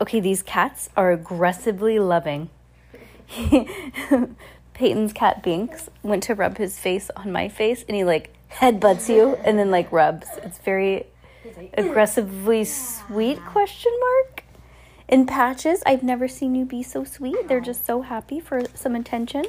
Okay, these cats are aggressively loving. Peyton's cat Binks went to rub his face on my face and he like headbutts you and then like rubs. It's very aggressively sweet question mark. In patches, I've never seen you be so sweet. They're just so happy for some attention.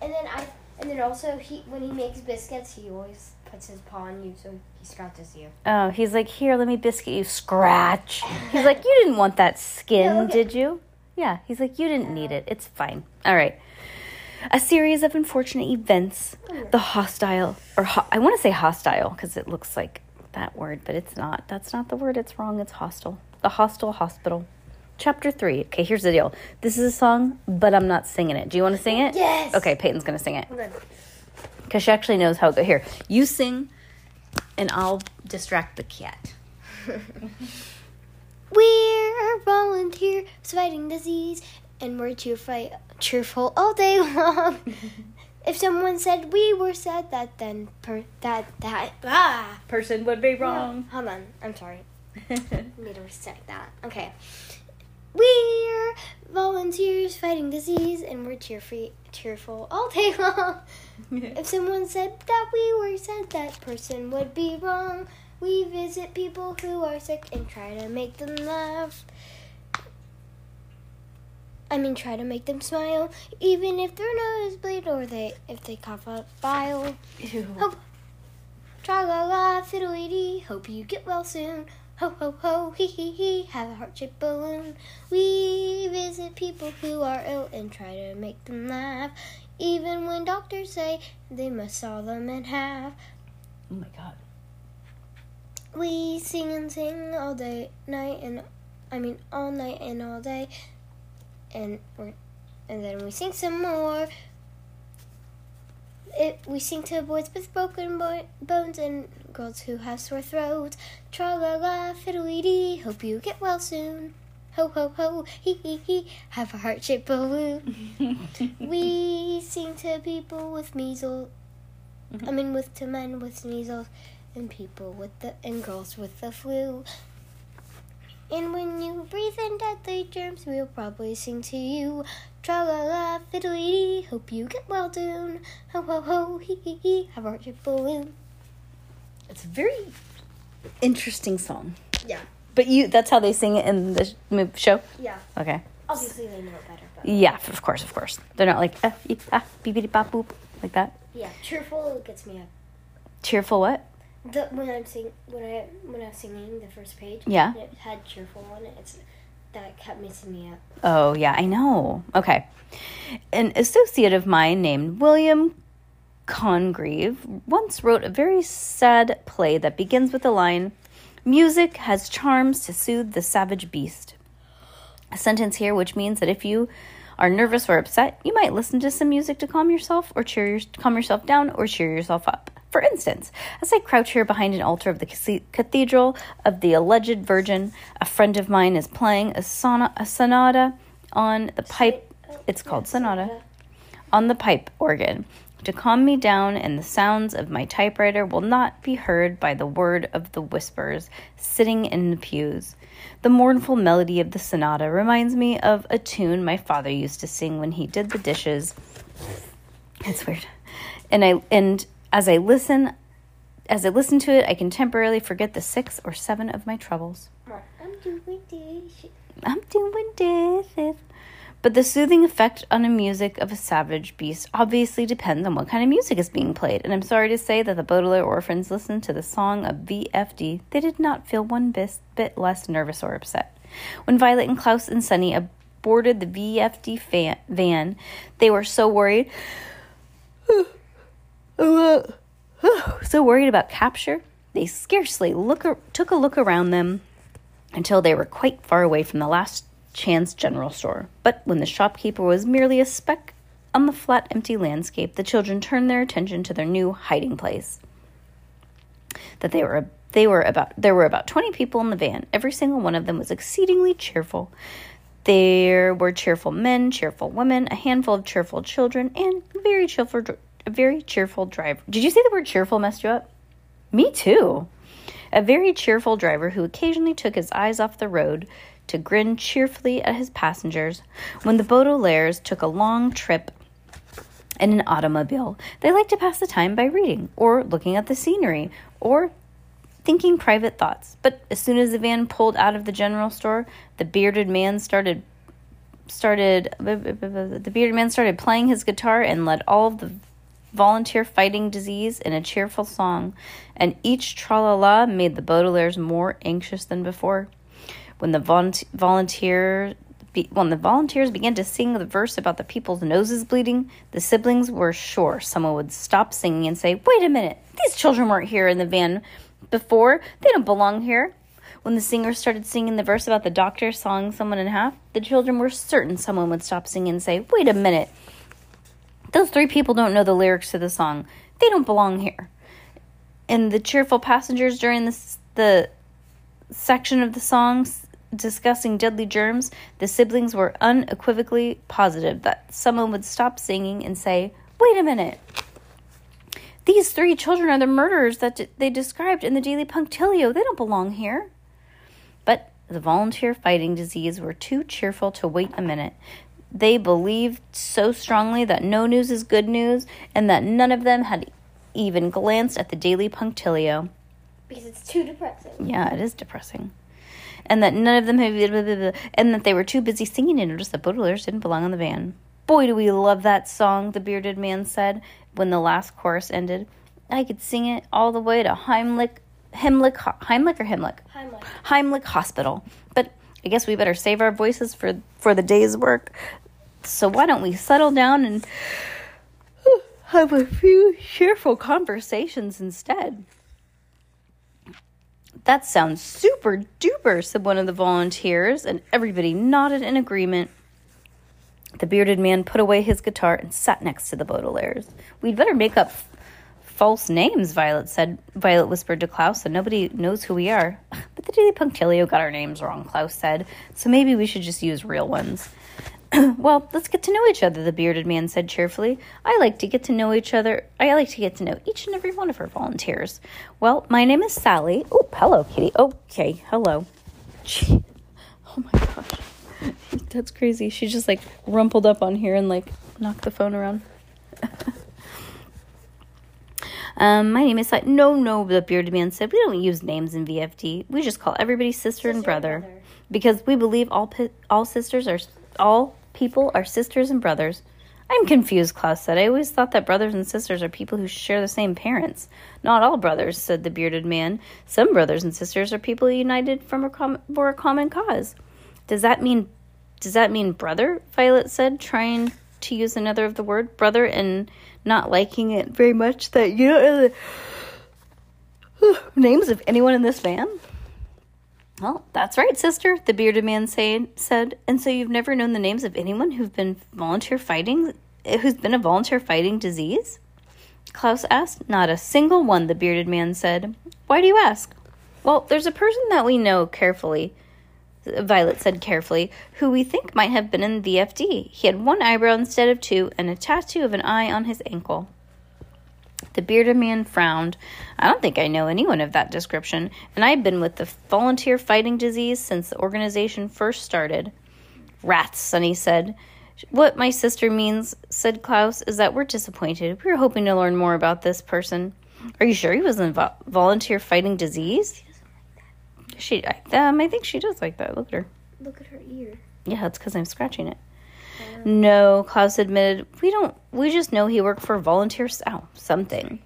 And then I, and then also he when he makes biscuits, he always puts his paw on you, so he scratches you. Oh, he's like, here, let me biscuit you. Scratch. He's like, you didn't want that skin, Yeah, did you? Yeah, he's like, you didn't need it. It's fine. All right. A series of unfortunate events. Oh, the hostile, or ho- I want to say hostile because it looks like that word, but it's not. That's not the word. It's wrong. It's hostile. The hostile hospital. Chapter three. Okay, here's the deal. This is a song, but I'm not singing it. Do you want to sing it? Yes. Okay, Peyton's going to sing it. Because she actually knows how to goes. Here, you sing, and I'll distract the cat. We're volunteers fighting disease, and we're cheerful, cheerful all day long. if someone said we were sad, that then per that that ah. Person would be wrong. Hold on, I'm sorry. need to reset that. Okay. We're volunteers fighting disease, and we're cheerful, cheerful all day long. If someone said that we were sad, that person would be wrong. We visit people who are sick and try to make them laugh. I mean, try to make them smile, even if their nose bleed or they if they cough up bile. Hope, tra la la, fiddly dee. Hope you get well soon. Ho ho ho, hee hee hee. Have a heart shaped balloon. We visit people who are ill and try to make them laugh, even when doctors say they must saw them in half. Oh my god. We sing and sing all day, night, and I mean all night and all day, and we're, and then we sing some more. It, we sing to boys with broken bo- bones and girls who have sore throats. Tra la la, fiddly dee. Hope you get well soon. Ho ho ho, hee hee hee. Have a heart shaped balloon. we sing to people with measles. Mm-hmm. I mean, with to men with measles and people with the and girls with the flu. And when you breathe in deadly germs, we'll probably sing to you. Tra la la, fiddly dee. Hope you get well soon. Ho ho ho, hee hee hee. Have a heart shaped balloon. It's a very interesting song. Yeah, But you that's how they sing it in the sh- show? yeah. Okay. Obviously, they know it better, but Yeah, of course, of course. They're not like ah, ah, beepity bop boop like that. yeah, cheerful gets me up. Cheerful what? The when I'm sing when I when I was singing the first page, Yeah. it had cheerful on it. It's that kept messing me up. Oh, yeah, I know. Okay. An associate of mine named William Congreve once wrote a very sad play that begins with the line Music has charms to soothe the savage beast. A sentence here which means that if you are nervous or upset, you might listen to some music to calm yourself or cheer your, calm yourself down or cheer yourself up. For instance, as I crouch here behind an altar of the Cathedral of the Alleged Virgin, a friend of mine is playing a, a sonata on the pipe. Uh, it's called sonata on the pipe organ to calm me down, and the sounds of my typewriter will not be heard by the word of the whispers sitting in the pews. The mournful melody of the sonata reminds me of a tune my father used to sing when he did the dishes. It's weird. And I and as I listen as I listen to it, I can temporarily forget the six or seven of my troubles. I'm doing this. I'm doing this. But the soothing effect on the music of a savage beast obviously depends on what kind of music is being played. And I'm sorry to say that the Baudelaire orphans listened to the song of VFD. They did not feel one bit, bit less nervous or upset. When Violet and Klaus and Sunny boarded the VFD van, they were so worried. so worried about capture, they scarcely look, took a look around them until they were quite far away from the last chance general store. But when the shopkeeper was merely a speck on the flat, empty landscape, the children turned their attention to their new hiding place. That they were they were about there were about 20 people in the van. Every single one of them was exceedingly cheerful. There were cheerful men, cheerful women, a handful of cheerful children, and very cheerful a very cheerful driver. Did you say the word cheerful messed you up? Me too. A very cheerful driver who occasionally took his eyes off the road to grin cheerfully at his passengers. When the Baudelaires took a long trip in an automobile, they liked to pass the time by reading, or looking at the scenery, or thinking private thoughts. But as soon as the van pulled out of the general store, the bearded man started started the bearded man started playing his guitar and led all the volunteer fighting disease in a cheerful song, and each tra la la made the Baudelaires more anxious than before. When the volunteer when the volunteers began to sing the verse about the people's noses bleeding, the siblings were sure someone would stop singing and say, Wait a minute, these children weren't here in the van before. They don't belong here. When the singer started singing the verse about the doctor sawing someone in half, the children were certain someone would stop singing and say, Wait a minute, those three people don't know the lyrics to the song. They don't belong here. And the cheerful passengers during this, the section of the songs discussing deadly germs, the siblings were unequivocally positive that someone would stop singing and say, Wait a minute. These three children are the murderers that they described in the Daily Punctilio. They don't belong here. But the volunteer fighting disease were too cheerful to wait a minute. They believed so strongly that no news is good news and that none of them had even glanced at the daily punctilio. Because it's too depressing. Yeah, it is depressing. And that none of them had, blah, blah, blah, and that they were too busy singing to notice that Baudelaires didn't belong on the van. Boy, do we love that song, the bearded man said when the last chorus ended. I could sing it all the way to Heimlich, Heimlich, Heimlich or Heimlich? Heimlich. Heimlich Hospital. But I guess we better save our voices for, for the day's work. So why don't we settle down and have a few cheerful conversations instead? That sounds super duper, said one of the volunteers, and everybody nodded in agreement. The bearded man put away his guitar and sat next to the Baudelaires. We'd better make up false names, Violet said. Violet whispered to Klaus, so nobody knows who we are. But the Daily Punctilio got our names wrong, Klaus said, so maybe we should just use real ones. well, let's get to know each other, the bearded man said cheerfully. I like to get to know each other. I like to get to know each and every one of our volunteers. Well, my name is Sally. Oh, hello, Kitty. Okay, hello. Gee. Oh my gosh. That's crazy. She just like rumpled up on here and like knocked the phone around. Um, my name is Sally. No, no, the bearded man said. We don't use names in VFD. We just call everybody sister, sister and brother, brother, because we believe all all sisters are all people are sisters and brothers. I'm confused, Klaus said. I always thought that brothers and sisters are people who share the same parents. Not all brothers, said the bearded man. Some brothers and sisters are people united from a com- for a common cause. Does that mean does that mean brother? Violet said, trying to use another of the word brother and not liking it very much that you don't know the names of anyone in this van. Well, that's right, sister, the bearded man say, said. And so you've never known the names of anyone who've been volunteer fighting, eh, who's been a volunteer fighting disease? Klaus asked. Not a single one, the bearded man said. Why do you ask? Well, there's a person that we know carefully, Violet said carefully, who we think might have been in the VFD. He had one eyebrow instead of two and a tattoo of an eye on his ankle. The bearded man frowned. I don't think I know anyone of that description, and I've been with the volunteer fighting disease since the organization first started. Rats, Sunny said. What my sister means, said Klaus, is that we're disappointed. We were hoping to learn more about this person. Are you sure he was in vo- volunteer fighting disease? She, I, um, I think she does like that. Look at her. Look at her ear. Yeah, it's because I'm scratching it. No, Klaus admitted. We don't. We just know he worked for volunteer oh, something.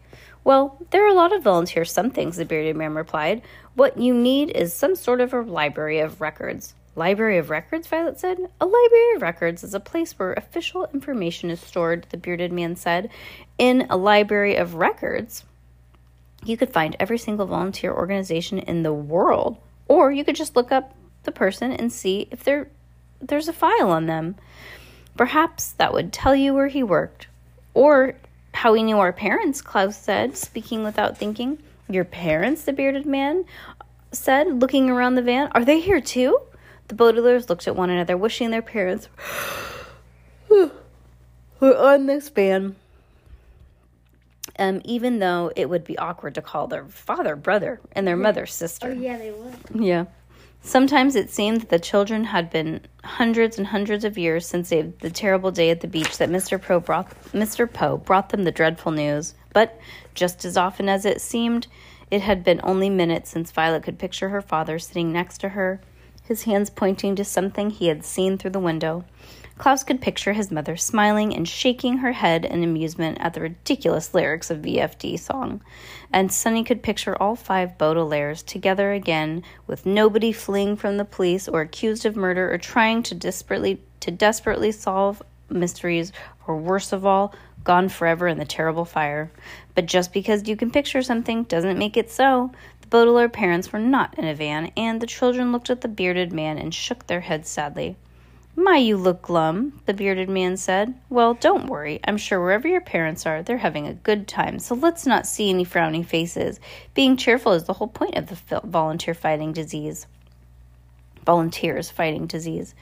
Well, there are a lot of volunteer somethings, the bearded man replied. What you need is some sort of a library of records. Library of records, Violet said. A library of records is a place where official information is stored, the bearded man said. In a library of records, you could find every single volunteer organization in the world, or you could just look up the person and see if they're there's a file on them. Perhaps that would tell you where he worked. Or how he knew our parents, Klaus said, speaking without thinking. Your parents, the bearded man said, looking around the van. Are they here too? The Baudelaires looked at one another, wishing their parents were on this van. Um, even though it would be awkward to call their father brother and their mother sister. Oh yeah, they would. Yeah. Sometimes it seemed that the children had been hundreds and hundreds of years since the terrible day at the beach that Mr. Poe brought Mr. Poe brought them the dreadful news. But just as often as it seemed, it had been only minutes since Violet could picture her father sitting next to her, his hands pointing to something he had seen through the window. Klaus could picture his mother smiling and shaking her head in amusement at the ridiculous lyrics of VFD song. And Sunny could picture all five Baudelaires together again, with nobody fleeing from the police or accused of murder or trying to desperately to desperately solve mysteries, or worse of all, gone forever in the terrible fire. But just because you can picture something doesn't make it so. The Baudelaire parents were not in a van, and the children looked at the bearded man and shook their heads sadly. My, you look glum, the bearded man said. Well, don't worry. I'm sure wherever your parents are, they're having a good time, so let's not see any frowning faces. Being cheerful is the whole point of the volunteer fighting disease. Volunteers fighting disease.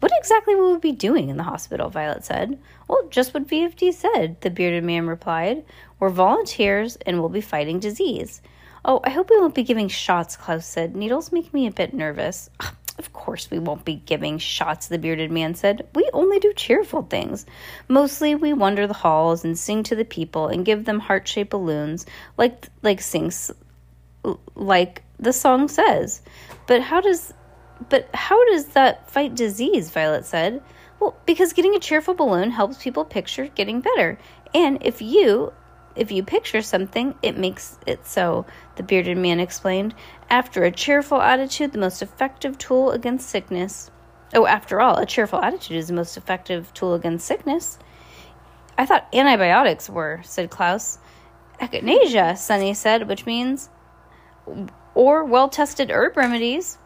What exactly will we be doing in the hospital? Violet said. Well, just what VFD said, the bearded man replied. We're volunteers and we'll be fighting disease. Oh, I hope we won't be giving shots, Klaus said. Needles make me a bit nervous. Of course, we won't be giving shots, the bearded man said. We only do cheerful things. Mostly, we wander the halls and sing to the people and give them heart shaped balloons, like like sings, like the song says. But how does, but how does that fight disease? Violet said. Well, because getting a cheerful balloon helps people picture getting better. And if you if you picture something, it makes it so, the bearded man explained. After a cheerful attitude, the most effective tool against sickness. Oh, after all, a cheerful attitude is the most effective tool against sickness. I thought antibiotics were, said Klaus. Echinacea, Sunny said, which means or well tested herb remedies.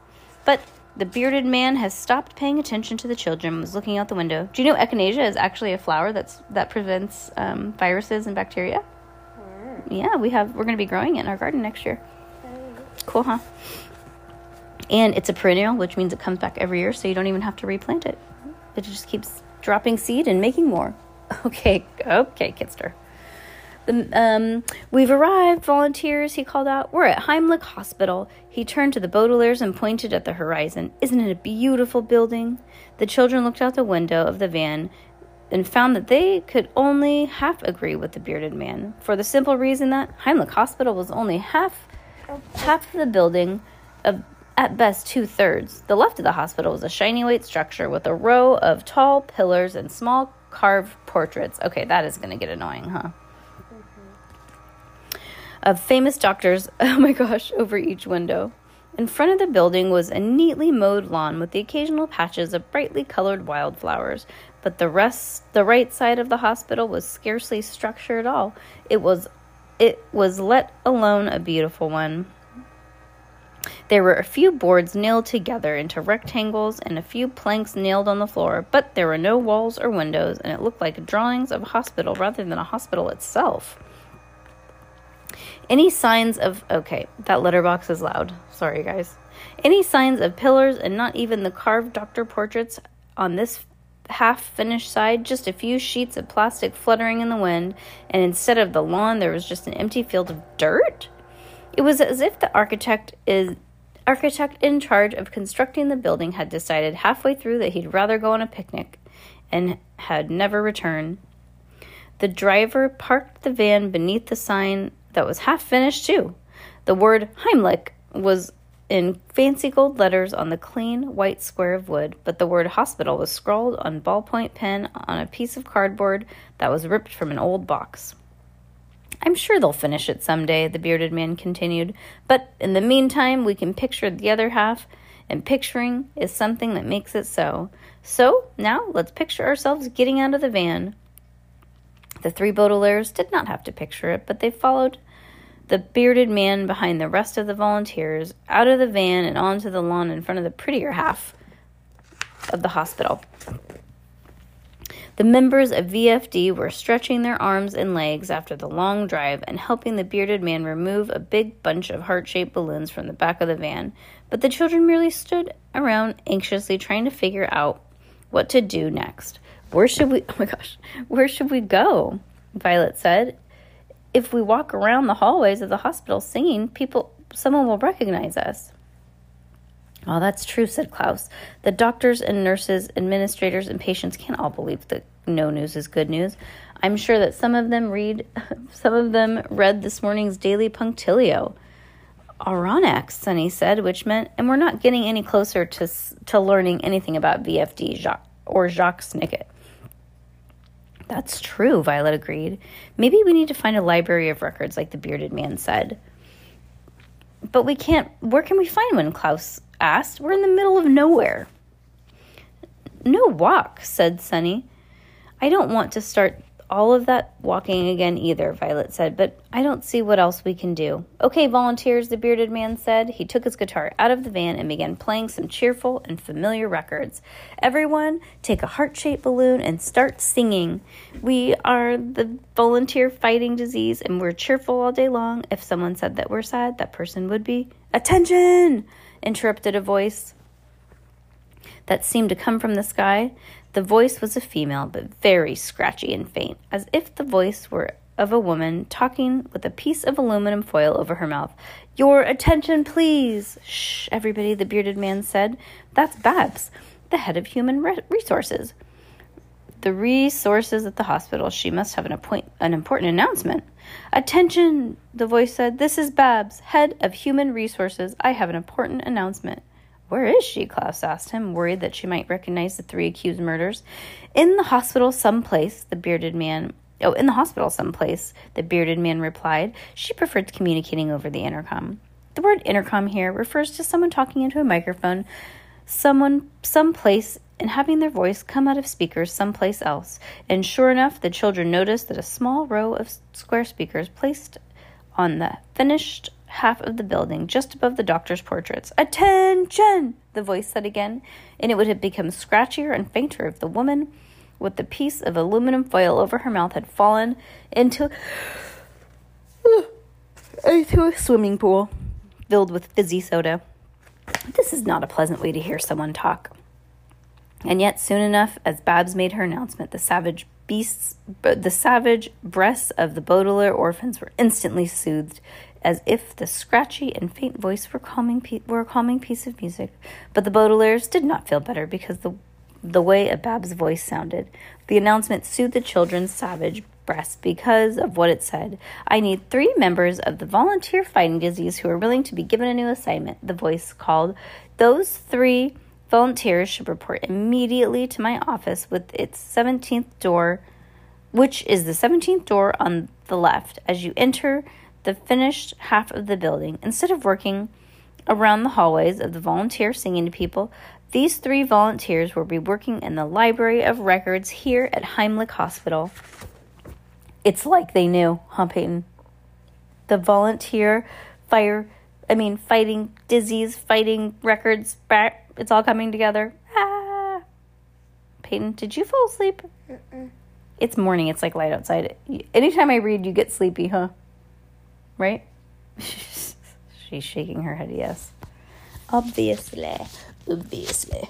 But the bearded man has stopped paying attention to the children and was looking out the window. Do you know echinacea is actually a flower that's that prevents um, viruses and bacteria? Yeah, we have. We're going to be growing it in our garden next year. Cool, huh? And it's a perennial, which means it comes back every year, so you don't even have to replant it. It just keeps dropping seed and making more. Okay, okay, Kitster. The, um, we've arrived, volunteers, he called out. We're at Heimlich Hospital. He turned to the Baudelaires and pointed at the horizon. Isn't it a beautiful building? The children looked out the window of the van and found that they could only half agree with the bearded man, for the simple reason that Heimlich Hospital was only half half of the building, of at best two thirds. The left of the hospital was a shiny white structure with a row of tall pillars and small carved portraits. Okay, that is going to get annoying, huh? Mm-hmm. Of famous doctors, oh my gosh, over each window. In front of the building was a neatly mowed lawn with the occasional patches of brightly colored wildflowers, but the rest the right side of the hospital was scarcely structured at all. It was it was let alone a beautiful one. There were a few boards nailed together into rectangles and a few planks nailed on the floor, but there were no walls or windows, and it looked like drawings of a hospital rather than a hospital itself. Any signs of okay, that letterbox is loud. Sorry guys. Any signs of pillars and not even the carved doctor portraits on this half finished side, just a few sheets of plastic fluttering in the wind, and instead of the lawn, there was just an empty field of dirt? It was as if the architect is architect in charge of constructing the building had decided halfway through that he'd rather go on a picnic and had never returned. The driver parked the van beneath the sign that was half finished too. The word Heimlich was in fancy gold letters on the clean white square of wood, but the word hospital was scrawled on ballpoint pen on a piece of cardboard that was ripped from an old box. I'm sure they'll finish it some day, the bearded man continued, but in the meantime, we can picture the other half, and picturing is something that makes it so. So, now let's picture ourselves getting out of the van. The three Baudelaires did not have to picture it, but they followed the bearded man behind the rest of the volunteers, out of the van and onto the lawn in front of the prettier half of the hospital. The members of VFD were stretching their arms and legs after the long drive and helping the bearded man remove a big bunch of heart shaped balloons from the back of the van. But the children merely stood around anxiously trying to figure out what to do next. Where should we, oh my gosh, where should we go? Violet said. If we walk around the hallways of the hospital singing, people, someone will recognize us. Oh, that's true, said Klaus. The doctors and nurses, administrators, and patients can't all believe that no news is good news. I'm sure that some of them read, some of them read this morning's Daily Punctilio. Aronnax, Sunny said, which meant, and we're not getting any closer to to learning anything about VFD Jacques, or Jacques Snicket. That's true, Violet agreed. Maybe we need to find a library of records, like the bearded man said. But we can't. Where can we find one? Klaus asked. We're in the middle of nowhere. No walk, said Sunny. I don't want to start all of that walking again either, Violet said, but I don't see what else we can do. Okay, volunteers, the bearded man said. He took his guitar out of the van and began playing some cheerful and familiar records. Everyone, take a heart shaped balloon and start singing. We are the volunteer fighting disease and we're cheerful all day long. If someone said that we're sad, that person would be. Attention! interrupted a voice that seemed to come from the sky. The voice was a female, but very scratchy and faint, as if the voice were of a woman talking with a piece of aluminum foil over her mouth. Your attention, please! Shh, everybody, the bearded man said. That's Babs, the head of human re- resources. The resources at the hospital. She must have an, appoint- an important announcement. Attention, the voice said. This is Babs, head of human resources. I have an important announcement. Where is she? Klaus asked him, worried that she might recognize the three accused murders. In the hospital someplace, the bearded man. Oh, in the hospital someplace, the bearded man replied. She preferred communicating over the intercom. The word intercom here refers to someone talking into a microphone, someone someplace and having their voice come out of speakers someplace else. And sure enough, the children noticed that a small row of square speakers placed on the finished half of the building, just above the doctor's portraits. Attention! the voice said again, and it would have become scratchier and fainter if the woman with the piece of aluminum foil over her mouth had fallen into, into a swimming pool filled with fizzy soda. This is not a pleasant way to hear someone talk. And yet, soon enough, as Babs made her announcement, the savage beasts, the savage breasts of the Baudelaire orphans were instantly soothed, as if the scratchy and faint voice were calming were a calming piece of music. But the Baudelaires did not feel better because the the way a Bab's voice sounded. The announcement soothed the children's savage breasts because of what it said. I need three members of the volunteer fighting disease who are willing to be given a new assignment. The voice called. Those three volunteers should report immediately to my office with its 17th door, which is the 17th door on the left as you enter the finished half of the building. Instead of working around the hallways of the volunteer singing to people, these three volunteers will be working in the Library of Records here at Heimlich Hospital. It's like they knew, huh, Peyton? The volunteer fire, I mean, fighting disease, fighting records, it's all coming together. Ah. Peyton, did you fall asleep? Mm-mm. It's morning. It's like light outside. Anytime I read, you get sleepy, huh? Right? She's shaking her head, yes. Obviously. Obviously.